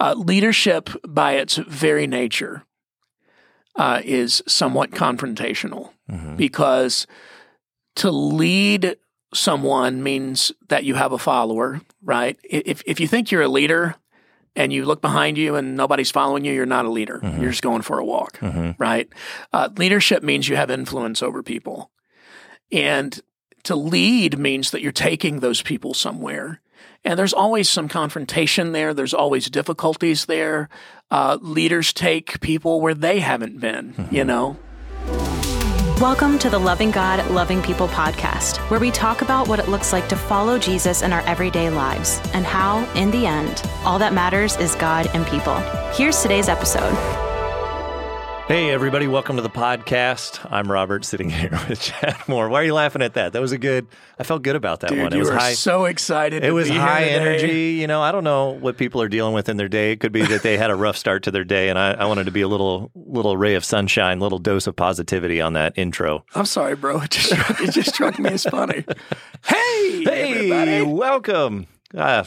Uh, leadership, by its very nature, uh, is somewhat confrontational Mhm. because to lead someone means that you have a follower, right? If if you think you're a leader and you look behind you and nobody's following you, you're not a leader. Mhm. You're just going for a walk, Mhm. right? Uh, leadership means you have influence over people, and to lead means that you're taking those people somewhere. And there's always some confrontation there. There's always difficulties there. Uh, leaders take people where they haven't been, you know? Welcome to the Loving God, Loving People podcast, where we talk about what it looks like to follow Jesus in our everyday lives and how, in the end, all that matters is God and people. Here's today's episode. Hey, everybody, welcome to the podcast. I'm Robert sitting here with Chad Moore. Why are you laughing at that? That was a good, I felt good about that Dude, one. It you was were high. so excited. it was high energy. You know, I don't know what people are dealing with in their day. It could be that they had a rough start to their day, and I, I wanted to be a little little ray of sunshine, little dose of positivity on that intro. I'm sorry, bro. It just struck, it just struck me as funny. Hey, Hey, everybody. welcome. Uh,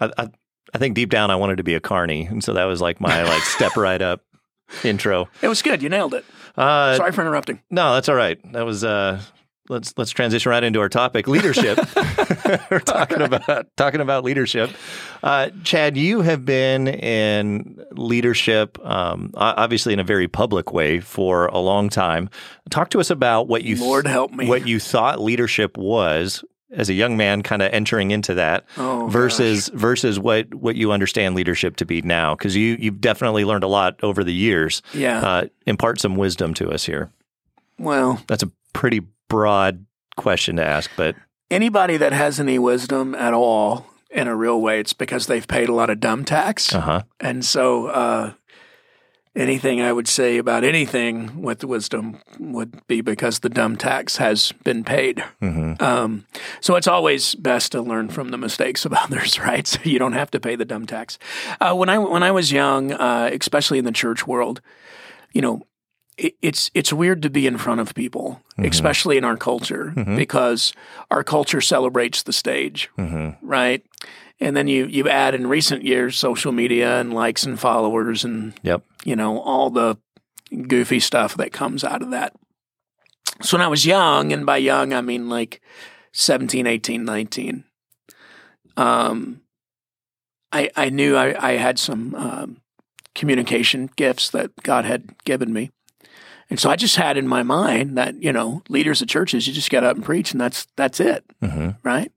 I, I, I think deep down I wanted to be a carny, and so that was like my like step right up intro. It was good. You nailed it. Uh, Sorry for interrupting. No, that's all right. That was uh let's let's transition right into our topic, leadership. We're talking about talking about leadership. Uh, Chad, you have been in leadership, um, obviously in a very public way for a long time. Talk to us about what you Lord help me. what you thought leadership was as a young man, kind of entering into that Oh, versus versus what what you understand leadership to be now, because you you've definitely learned a lot over the years. Yeah. Uh, impart some wisdom to us here. well, That's a pretty broad question to ask, but anybody that has any wisdom at all in a real way, it's because they've paid a lot of dumb tax. uh huh. And so, uh, anything I would say about anything with wisdom would be because the dumb tax has been paid. hmm Um, so it's always best to learn from the mistakes of others, right? So you don't have to pay the dumb tax. Uh, when I when I was young, uh, especially in the church world, you know, it, it's it's weird to be in front of people, especially in our culture, because our culture celebrates the stage, hmm right? And then you you add in recent years social media and likes and followers and Yep. you know, all the goofy stuff that comes out of that. So when I was young, and by young, I mean like 17, 18, 19, um, I, I knew I, I had some um, communication gifts that God had given me. And so I just had in my mind that, you know, leaders of churches, you just get up and preach and that's, that's it hmm right?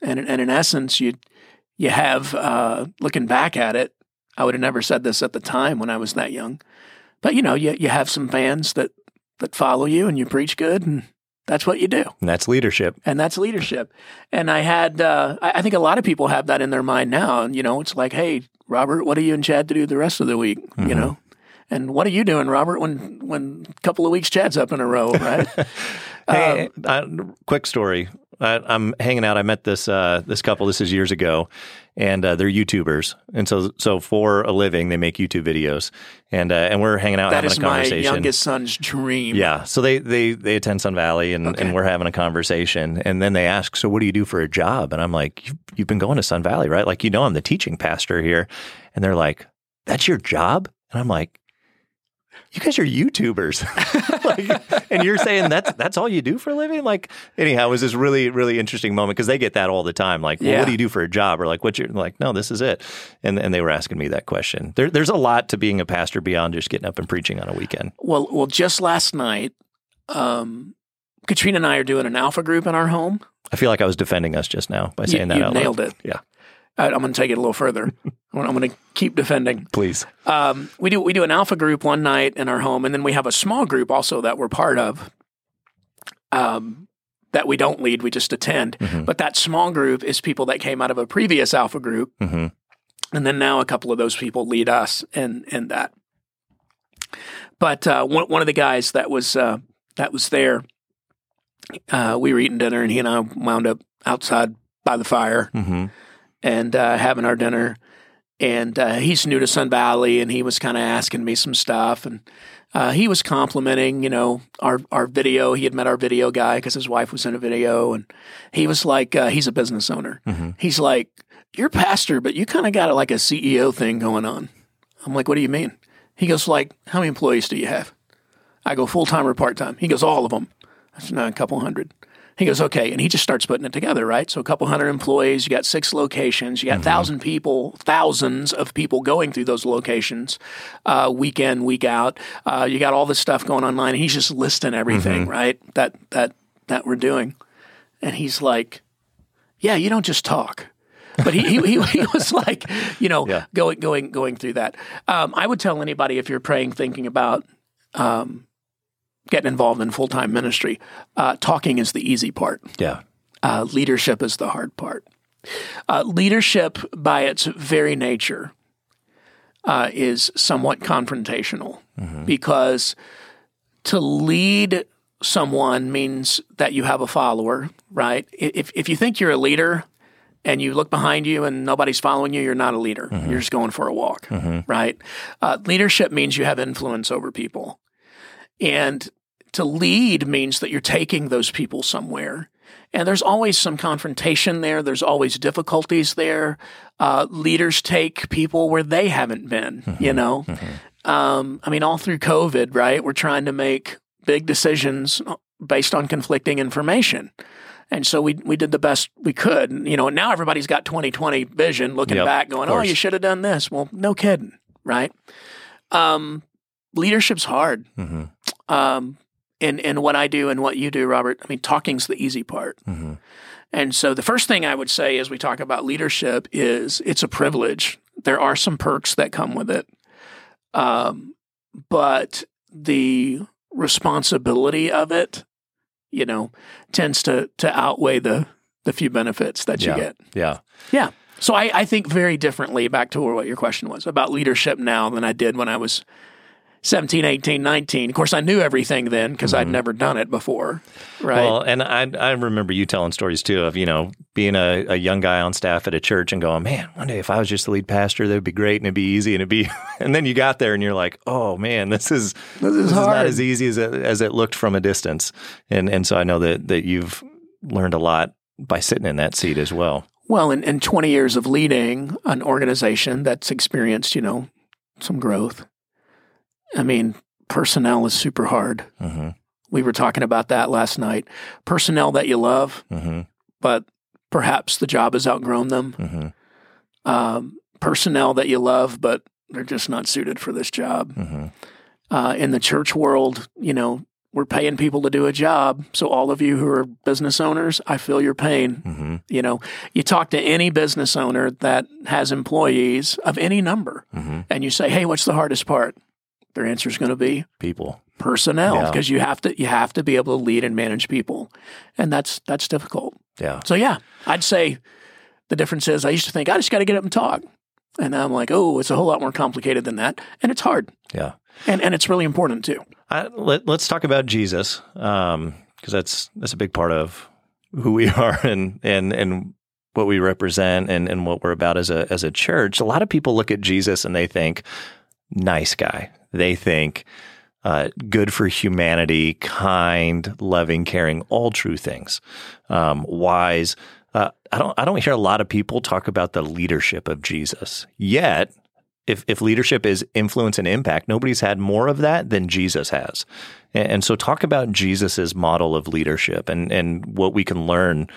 And and in essence, you you have uh, looking back at it. I would have never said this at the time when I was that young, but you know, you you have some fans that that follow you, and you preach good, and that's what you do, And that's leadership. and that's leadership. And I had, uh, I, think a lot of people have that in their mind now. And you know, it's like, hey, Robert, what are you and Chad to do the rest of the week? You know. And what are you doing, Robert? When when a couple of weeks Chad's up in a row, right? Hey, Um, uh, quick story. I, I'm hanging out. I met this uh, this couple. This is years ago, and uh, they're YouTubers. And so, so for a living, they make YouTube videos. And uh, and we're hanging out that having is a my conversation. youngest son's dream. Yeah. So they they they attend Sun Valley and, Okay. and we're having a conversation. And then they ask, So what do you do for a job? And I'm like, You've, you've been going to Sun Valley, right? Like, you know, I'm the teaching pastor here. And they're like, That's your job? And I'm like, you guys are YouTubers, like, and you're saying that's that's all you do for a living. Like, anyhow, it was this really really interesting moment because they get that all the time. Like, well, Yeah. what do you do for a job? Or like, what's your like? No, this is it. And and they were asking me that question. There, there's a lot to being a pastor beyond just getting up and preaching on a weekend. Well, well, just last night, um, Katrina and I are doing an alpha group in our home. I feel like I was defending us just now by saying you, that you out loud. nailed it. Yeah. I, I'm going to take it a little further. I'm going to keep defending. Please. Um, we do we do an alpha group one night in our home, and then we have a small group also that we're part of. Um, that we don't lead, we just attend. Mhm. But that small group is people that came out of a previous alpha group, hmm and then now a couple of those people lead us in in that. But uh, one one of the guys that was uh, that was there, uh, we were eating dinner, and he and I wound up outside by the fire hmm and uh, having our dinner. And uh, he's new to Sun Valley, and he was kind of asking me some stuff, and uh, he was complimenting, you know, our our video. He had met our video guy because his wife was in a video, and he was like, uh, he's a business owner. Mhm. He's like, you're a pastor, but you kind of got like a CEO thing going on. I'm like, what do you mean? He goes, like, how many employees do you have? I go, full time or part time? He goes, all of them. I said, no, a couple hundred. He goes, okay. And he just starts putting it together, right? So a couple hundred employees, you got six locations, you got mm-hmm. thousand people, thousands of people going through those locations, uh, week in, week out. Uh, you got all this stuff going online. He's just listing everything, mm-hmm. right? That, that, that we're doing. And he's like, yeah, you don't just talk. but he, he, he, was like, you know, yeah. going going going through that. Um, I would tell anybody if you're praying, thinking about um, getting involved in full time ministry. Uh, talking is the easy part. Yeah. Uh, leadership is the hard part. Uh, leadership, by its very nature, uh, is somewhat confrontational mm-hmm. because to lead someone means that you have a follower, right? If, if you think you're a leader and you look behind you and nobody's following you, you're not a leader. Mm-hmm. You're just going for a walk, mm-hmm. right? Uh, leadership means you have influence over people. And to lead means that you're taking those people somewhere. And there's always some confrontation there. There's always difficulties there. Uh, leaders take people where they haven't been, mm-hmm. you know? Mm-hmm. Um, I mean, all through COVID, right? We're trying to make big decisions based on conflicting information. And so we we did the best we could. You know, now everybody's got 2020 vision looking yep, back going, "Oh, you should have done this." Well, no kidding, right? Um, leadership's hard. Mm-hmm. Um, in in what I do and what you do, Robert. I mean, talking's the easy part. Mm-hmm. And so the first thing I would say as we talk about leadership is it's a privilege. There are some perks that come with it. Um, but the responsibility of it, you know, tends to to outweigh the the few benefits that you yeah. get. Yeah. Yeah. So I, I think very differently back to what your question was about leadership now than I did when I was 17, 18, 19. Of course, I knew everything then because mm-hmm. I'd never done it before. Right. Well, and I, I remember you telling stories too of, you know, being a, a, young guy on staff at a church and going, man, one day if I was just the lead pastor, that would be great and it'd be easy and it'd be, and then you got there and you're like, oh man, this is, this is, this is not as easy as it, as it looked from a distance. And, and so I know that, that you've learned a lot by sitting in that seat as well. Well, in, in 20 years of leading an organization that's experienced, you know, some growth, I mean, personnel is super hard. Mm-hmm. We were talking about that last night. Personnel that you love, mm-hmm. but perhaps the job has outgrown them. Mm-hmm. Um, personnel that you love, but they're just not suited for this job. Mm-hmm. Uh, in the church world, you know, we're paying people to do a job. So all of you who are business owners, I feel your pain. Mm-hmm. You know, you talk to any business owner that has employees of any number, mm-hmm. and you say, "Hey, what's the hardest part?" Their answer is going to be people, personnel, because yeah. you have to you have to be able to lead and manage people, and that's that's difficult. Yeah. So yeah, I'd say the difference is I used to think I just got to get up and talk, and I'm like, oh, it's a whole lot more complicated than that, and it's hard. Yeah. And and it's really important too. I, let, us talk about Jesus, because um, that's that's a big part of who we are and and and what we represent and, and what we're about as a as a church. A lot of people look at Jesus and they think, nice guy. They think uh, good for humanity, kind, loving, caring, all true things, um, wise. Uh, I don't. I don't hear a lot of people talk about the leadership of Jesus. Yet, if if leadership is influence and impact, nobody's had more of that than Jesus has. And, and so, talk about Jesus's model of leadership and and what we can learn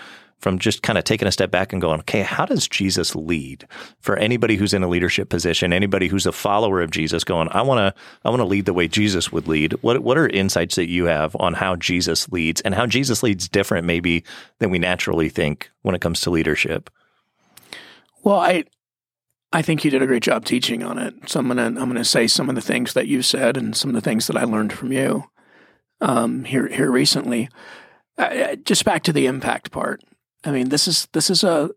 from just kind of taking a step back and going, okay, how does Jesus lead? For anybody who's in a leadership position, anybody who's a follower of Jesus, going, I want to, I want to lead the way Jesus would lead. What what are insights that you have on how Jesus leads and how Jesus leads different, maybe than we naturally think when it comes to leadership? Well, I I think you did a great job teaching on it. So I'm gonna I'm gonna say some of the things that you said and some of the things that I learned from you um, here here recently. Uh, just back to the impact part. I mean, this is this is a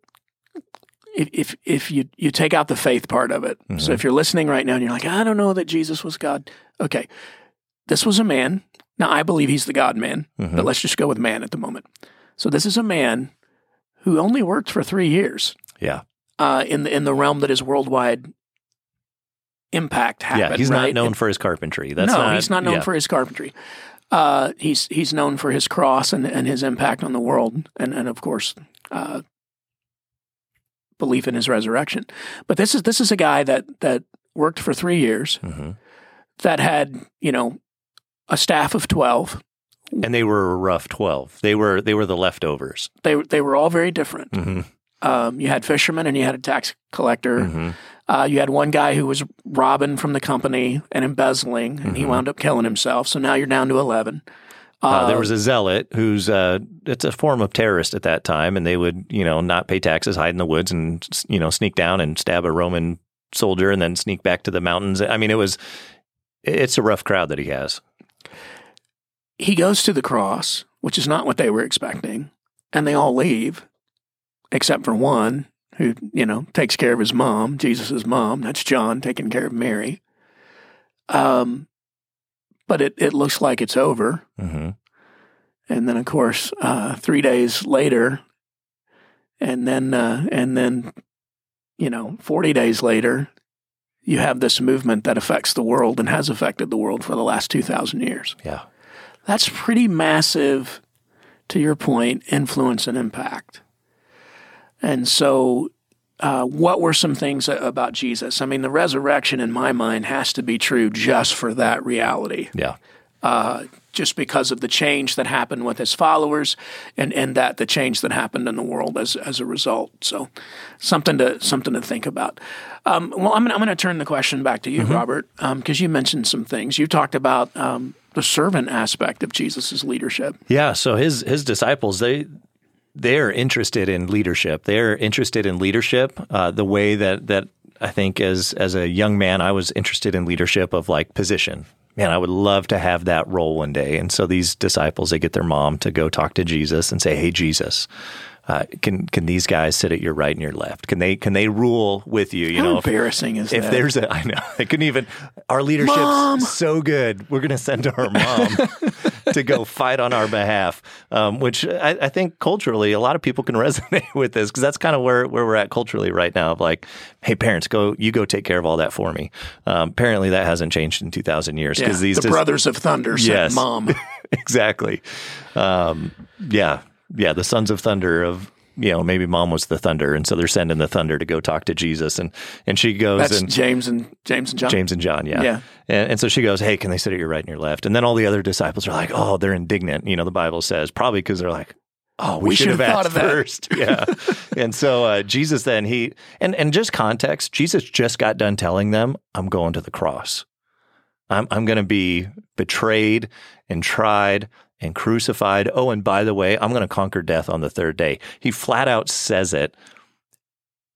if if you you take out the faith part of it. Mm-hmm. So if you're listening right now and you're like, I don't know that Jesus was God. Okay, this was a man. Now I believe he's the God man, mm-hmm. but let's just go with man at the moment. So this is a man who only worked for three years. Yeah. Uh, in the in the realm that is worldwide impact happened. Yeah, he's right? not known and, for his carpentry. That's no, not, he's not known yeah. for his carpentry. Uh, he's he's known for his cross and, and his impact on the world, and and of course, uh, belief in his resurrection. But this is this is a guy that that worked for three years, hmm that had you know a staff of twelve. And they were a rough twelve. They were they were the leftovers. They they were all very different. hmm Um, you had fishermen and you had a tax collector. hmm Uh, you had one guy who was robbing from the company and embezzling, and he Mhm. wound up killing himself. So now you're down to eleven. Uh, there was a zealot who's uh, it's a form of terrorist at that time, and they would you know not pay taxes, hide in the woods, and you know sneak down and stab a Roman soldier, and then sneak back to the mountains. I mean, it was it's a rough crowd that he has. he goes to the cross, which is not what they were expecting, and they all leave, except for one who, you know, takes care of his mom, Jesus' mom. That's John taking care of Mary. Um, but it, it looks like it's over. hmm And then, of course, uh, three days later, and then, uh, and then, you know, 40 days later, you have this movement that affects the world and has affected the world for the last 2,000 years. Yeah, That's pretty massive, to your point, influence and impact. And so, uh, what were some things about Jesus? I mean, the resurrection in my mind has to be true just for that reality, yeah, uh, just because of the change that happened with his followers, and, and that the change that happened in the world as as a result. So, something to something to think about. Um, well, I'm gonna, I'm going to turn the question back to you, Robert, because you mentioned some things. You talked about um, the servant aspect of Jesus' leadership. yeah. So his his disciples they they're interested in leadership. They're interested in leadership uh, the way that that I think as as a young man I was interested in leadership of like position. Man, I would love to have that role one day. And so these disciples, they get their mom to go talk to Jesus and say, "Hey, Jesus, uh, can can these guys sit at your right and your left? Can they can they rule with you? You How know, if- embarrassing is if that? there's a, I know, they couldn't even. Our leadership's Mom! so good. We're going to send our mom to go fight on our behalf. Um, which I, I think culturally, a lot of people can resonate with this because that's kind of where where we're at culturally right now. Of like, hey, parents, go you go take care of all that for me. Um, apparently, that hasn't changed in two thousand years Yeah, because these the dis- brothers of thunder Yes. mom. exactly. Um, yeah, yeah. The sons of thunder of you know maybe mom was the thunder, and so they're sending the thunder to go talk to Jesus, and and she goes That's and James and James and John. James and John, yeah. Yeah. And, and so she goes, Hey, can they sit at your right and your left? And then all the other disciples are like, Oh, they're indignant. You know, the Bible says, probably because they're like, Oh, we, We should have should have thought asked of that." first. Yeah. and so uh, Jesus then, he, and, and just context, Jesus just got done telling them, I'm going to the cross. I'm, I'm going to be betrayed and tried and crucified. Oh, and by the way, I'm going to conquer death on the third day. He flat out says it.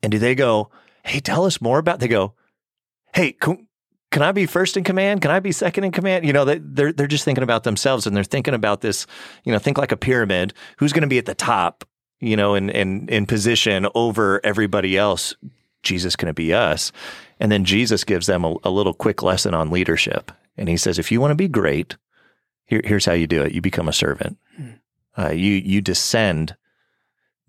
And do they go, Hey, tell us more about? They go, Hey, can, can I be first in command? Can I be second in command? You know, they, they're they're just thinking about themselves and they're thinking about this. You know, think like a pyramid. Who's going to be at the top? You know, in in in position over everybody else. Jesus going to be us, and then Jesus gives them a, a little quick lesson on leadership, and he says, if you want to be great, here, here's how you do it: you become a servant. Uh, you you descend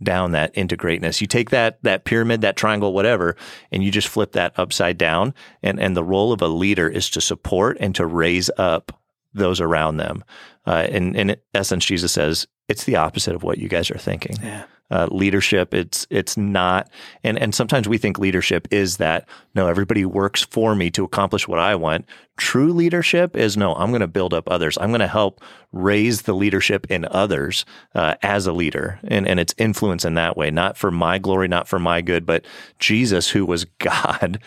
down that into greatness. You take that that pyramid, that triangle, whatever, and you just flip that upside down. And and the role of a leader is to support and to raise up those around them. Uh, in in essence, Jesus says it's the opposite of what you guys are thinking. Yeah. Uh, leadership, it's it's not, and and sometimes we think leadership is that no, everybody works for me to accomplish what I want. True leadership is no, I'm going to build up others. I'm going to help raise the leadership in others uh, as a leader, and and its influence in that way, not for my glory, not for my good, but Jesus, who was God,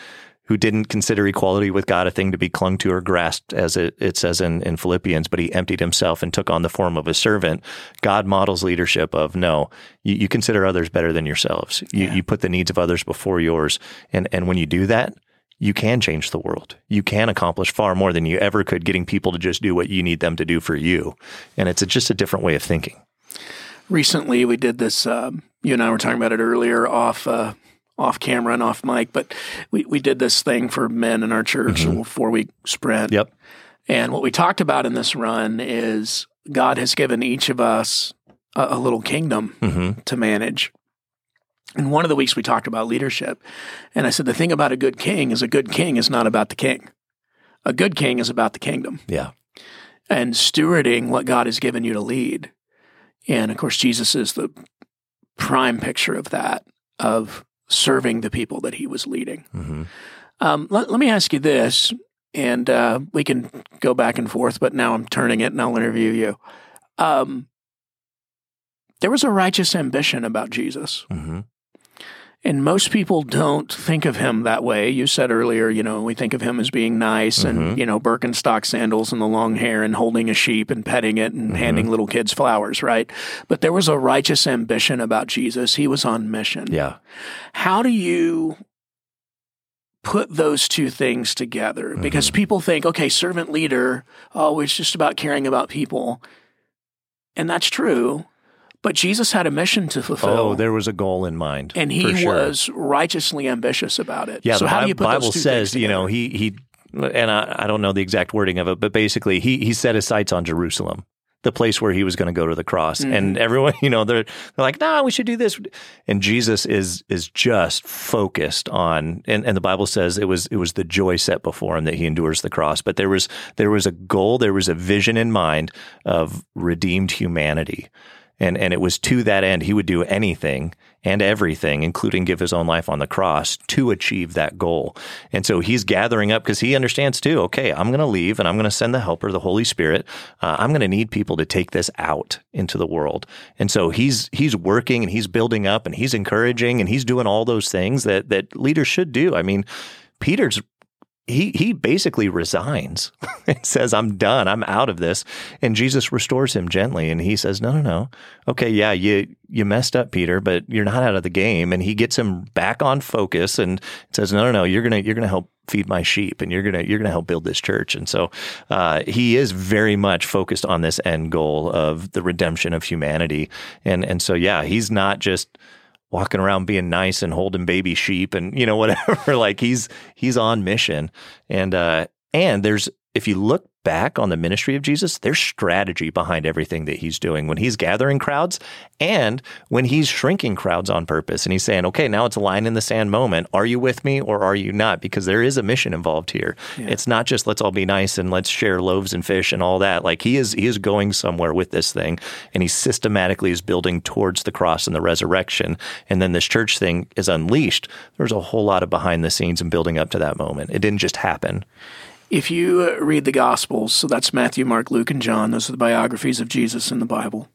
who didn't consider equality with God a thing to be clung to or grasped, as it, it says in, in Philippians, but he emptied himself and took on the form of a servant. God models leadership of no, you, you consider others better than yourselves. You, you put the needs of others before yours. And, and when you do that, you can change the world. You can accomplish far more than you ever could getting people to just do what you need them to do for you. And it's a, just a different way of thinking. Recently, we did this. Um, you and I were talking about it earlier off uh, off camera and off mic, but we, we did this thing for men in our church, a little four week sprint. Yep. And what we talked about in this run is God has given each of us a, a little kingdom hmm to manage. And one of the weeks we talked about leadership. And I said, the thing about a good king is a good king is not about the king. A good king is about the kingdom Yeah. and stewarding what God has given you to lead. And of course, Jesus is the prime picture of that, of serving the people that he was leading. Mm-hmm. Um, let, let me ask you this, and uh, we can go back and forth, but now I'm turning it and I'll interview you. Um, there was a righteous ambition about Jesus. Mm-hmm. And most people don't think of him that way. You said earlier, you know, we think of him as being nice and, Mhm. you know, Birkenstock sandals and the long hair and holding a sheep and petting it and handing little kids flowers, right? But there was a righteous ambition about Jesus. He was on mission. Yeah. How do you put those two things together? Because people think, okay, servant leader, oh, it's just about caring about people. And that's true. But Jesus had a mission to fulfill. Oh, there was a goal in mind. and he sure. was righteously ambitious about it. Yeah, so the how do you put Bible those two says, you know, he he and I, I don't know the exact wording of it, but basically he he set his sights on Jerusalem, the place where he was going to go to the cross. Mm-hmm. And everyone, you know, they're they're like, "No, we should do this." And Jesus is is just focused on and, and the Bible says it was it was the joy set before him that he endures the cross. But there was there was a goal, there was a vision in mind of redeemed humanity. And and it was to that end he would do anything and everything, including give his own life on the cross, to achieve that goal. And so he's gathering up because he understands too. Okay, I'm going to leave and I'm going to send the Helper, the Holy Spirit. Uh, I'm going to need people to take this out into the world. And so he's he's working and he's building up and he's encouraging and he's doing all those things that that leaders should do. I mean, Peter's he he basically resigns and says, "I'm done. I'm out of this." And Jesus restores him gently, and he says, "No, no, no. Okay, yeah, you you messed up, Peter, but you're not out of the game." And he gets him back on focus and says, "No, no, no. You're gonna you're gonna help feed my sheep, and you're gonna you're gonna help build this church." And so uh, he is very much focused on this end goal of the redemption of humanity. And and so yeah, he's not just walking around being nice and holding baby sheep and you know whatever. Like he's he's on mission. And uh and there's if you look back on the ministry of Jesus there's strategy behind everything that he's doing when he's gathering crowds and when he's shrinking crowds on purpose. And he's saying okay now it's a line in the sand moment. Are you with me or are you not? Because there is a mission involved here. It's not just let's all be nice and let's share loaves and fish and all that. Like he is he is going somewhere with this thing. And he systematically is building towards the cross and the resurrection. And then this church thing is unleashed. There's a whole lot of behind the scenes and building up to that moment. It didn't just happen If you uh, read the Gospels, so that's Matthew, Mark, Luke, and John, those are the biographies of Jesus in the Bible,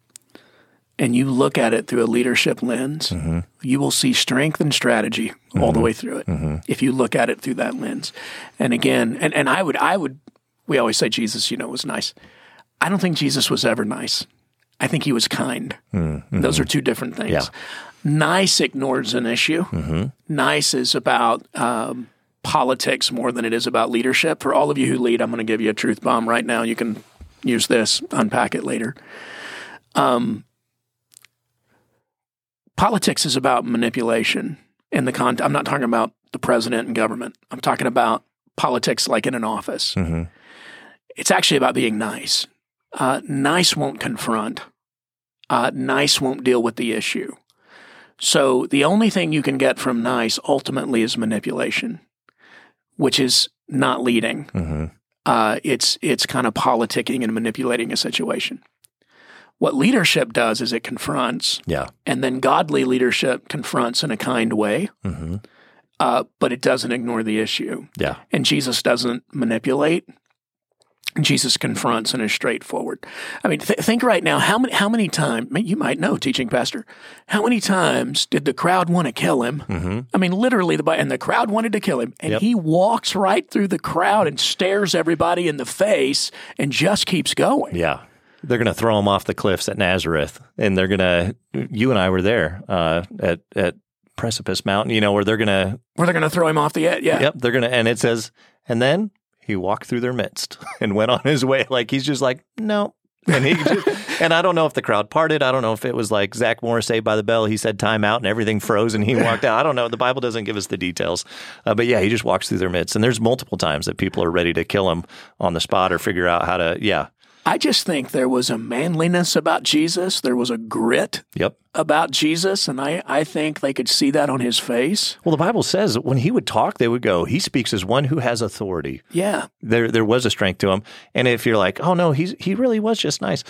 and you look at it through a leadership lens, Mm-hmm. you will see strength and strategy all the way through it. Mm-hmm. If you look at it through that lens, and again, and, and I would, I would, we always say Jesus, you know, was nice. I don't think Jesus was ever nice. I think he was kind. Those are two different things. Mm-hmm. Yeah. Nice ignores an issue. Nice is about um, politics more than it is about leadership. For all of you who lead, I'm going to give you a truth bomb right now. You can use this, unpack it later. Um, politics is about manipulation. In the con, I'm not talking about the president and government. I'm talking about politics like in an office. mm-hmm. It's actually about being nice. Uh, nice won't confront. Uh, nice won't deal with the issue. So the only thing you can get from nice ultimately is manipulation, which is not leading. Mm-hmm. Uh, it's it's kind of politicking and manipulating a situation. What leadership does is it confronts, yeah and then godly leadership confronts in a kind way, mm-hmm. uh, but it doesn't ignore the issue. yeah And Jesus doesn't manipulate. Jesus confronts and is straightforward. I mean, th- think right now how many how many times you might know, teaching pastor, how many times did the crowd want to kill him? mm-hmm. I mean, literally, the and the crowd wanted to kill him, and Yep. he walks right through the crowd and stares everybody in the face and just keeps going. Yeah. They're going to throw him off the cliffs at Nazareth. And they're going to, you and I were there uh, at, at Precipice Mountain, you know, where they're going to, Where they're going to throw him off the edge. Yeah. yep, they're going to, and it says, and then he walked through their midst and went on his way. Like he's just like, no. And he just, and I don't know if the crowd parted. I don't know if it was like Zach Morris saved by the bell. He said time out and everything froze and he walked out. I don't know. The Bible doesn't give us the details. Uh, but yeah, he just walks through their midst. And there's multiple times that people are ready to kill him on the spot or figure out how to, yeah. I just think there was a manliness about Jesus. There was a grit Yep. about Jesus, and I, I think they could see that on his face. Well, the Bible says that when he would talk, they would go, he speaks as one who has authority. Yeah. There there was a strength to him. And if you're like, oh no, he's he really was just nice.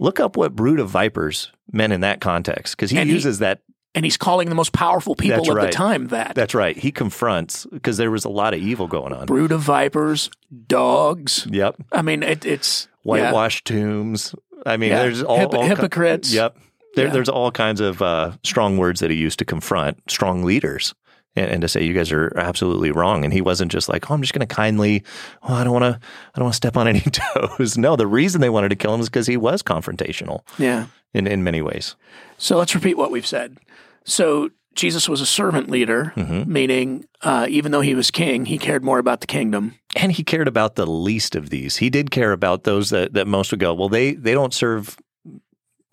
Look up what brood of vipers meant in that context because he And he- uses that and he's calling the most powerful people of right. the time that. That's right. He confronts because there was a lot of evil going on. Brood of vipers, dogs. Yep. I mean, it, it's yeah. Whitewashed tombs. I mean, Yeah. there's all, all ki- hypocrites. Yep. There, Yeah. There's all kinds of uh, strong words that he used to confront strong leaders and, and to say you guys are absolutely wrong. And he wasn't just like, oh, I'm just going to kindly, oh, I don't want to, I don't want to step on any toes. No, the reason they wanted to kill him is because he was confrontational Yeah. in, in many ways. So let's repeat what we've said. So Jesus was a servant leader, Mm-hmm. meaning uh, even though he was king, he cared more about the kingdom. And he cared about the least of these. He did care about those that, that most would go, well, they, they don't serve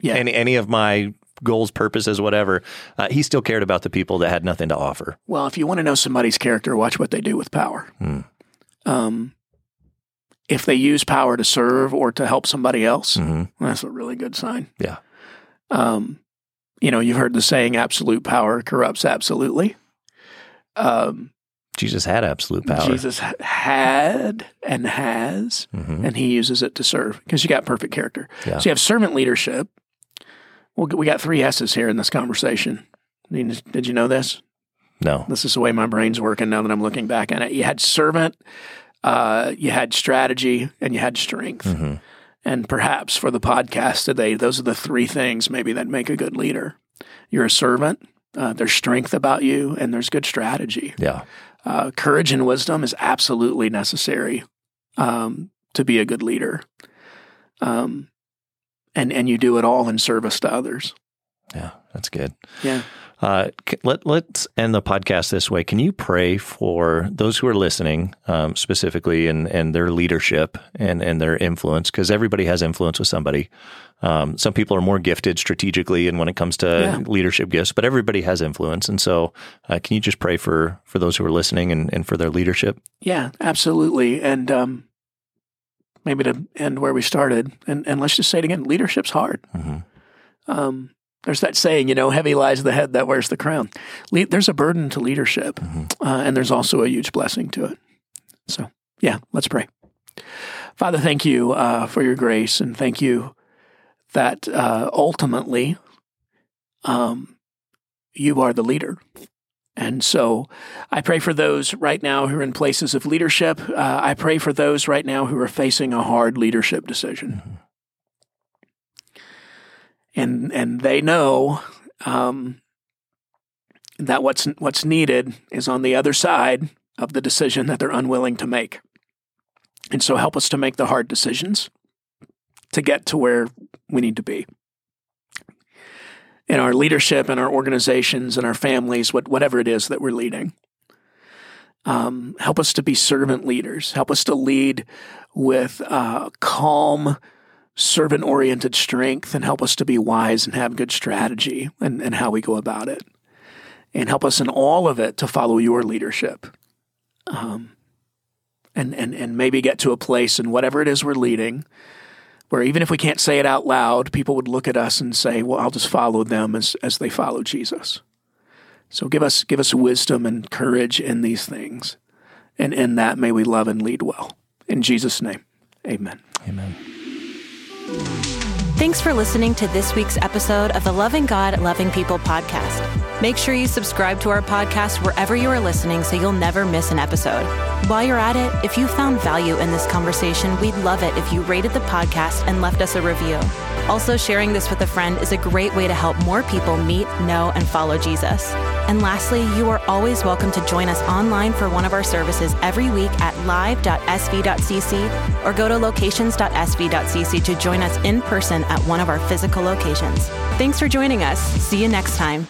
Yeah. any, any of my goals, purposes, whatever. Uh, he still cared about the people that had nothing to offer. Well, if you want to know somebody's character, watch what they do with power. Hmm. Um, if they use power to serve or to help somebody else, hmm that's a really good sign. Yeah. Um, you know, you've heard the saying, absolute power corrupts absolutely. Um, Jesus had absolute power. Jesus had and has, Mhm. and he uses it to serve because you got perfect character. Yeah. So you have servant leadership. Well, we got three S's here in this conversation. Did you know this? No. This is the way my brain's working now that I'm looking back at it. You had servant, uh, you had strategy, and you had strength. Mhm. And perhaps for the podcast today, those are the three things maybe that make a good leader. You're a servant, uh, there's strength about you, and there's good strategy. Yeah. Uh, courage and wisdom is absolutely necessary um, to be a good leader. Um, and, and you do it all in service to others. Yeah. That's good. Yeah. Uh, let, let's end the podcast this way. Can you pray for those who are listening um, specifically and, and their leadership and, and their influence? Because everybody has influence with somebody. Um, some people are more gifted strategically and when it comes to Yeah. leadership gifts, but everybody has influence. And so, uh, can you just pray for, for those who are listening and, and for their leadership? Yeah, absolutely. And um, maybe to end where we started, and, and let's just say it again leadership's hard. Mhm. Um, there's that saying, you know, heavy lies the head that wears the crown. Le- there's a burden to leadership, uh, and there's also a huge blessing to it. So, yeah, let's pray. Father, thank you uh, for your grace, and thank you that uh, ultimately um, you are the leader. And so I pray for those right now who are in places of leadership. Uh, I pray for those right now who are facing a hard leadership decision. And and they know um, that what's what's needed is on the other side of the decision that they're unwilling to make. And so help us to make the hard decisions to get to where we need to be in our leadership, in our organizations, in our families, what, whatever it is that we're leading. Um, help us to be servant leaders. Help us to lead with uh, calm, servant oriented strength, and help us to be wise and have good strategy and, and how we go about it. And help us in all of it to follow your leadership. Um, and, and, and maybe get to a place in whatever it is we're leading where even if we can't say it out loud, people would look at us and say, "Well, I'll just follow them as as they follow Jesus." So give us give us wisdom and courage in these things, and in that may we love and lead well. In Jesus' name, Amen. Amen. Thanks for listening to this week's episode of the Loving God, Loving People podcast. Make sure you subscribe to our podcast wherever you are listening so you'll never miss an episode. While you're at it, if you found value in this conversation, we'd love it if you rated the podcast and left us a review. Also, sharing this with a friend is a great way to help more people meet, know, and follow Jesus. And lastly, you are always welcome to join us online for one of our services every week at live.sv.cc or go to locations.sv.cc to join us in person at one of our physical locations. Thanks for joining us. See you next time.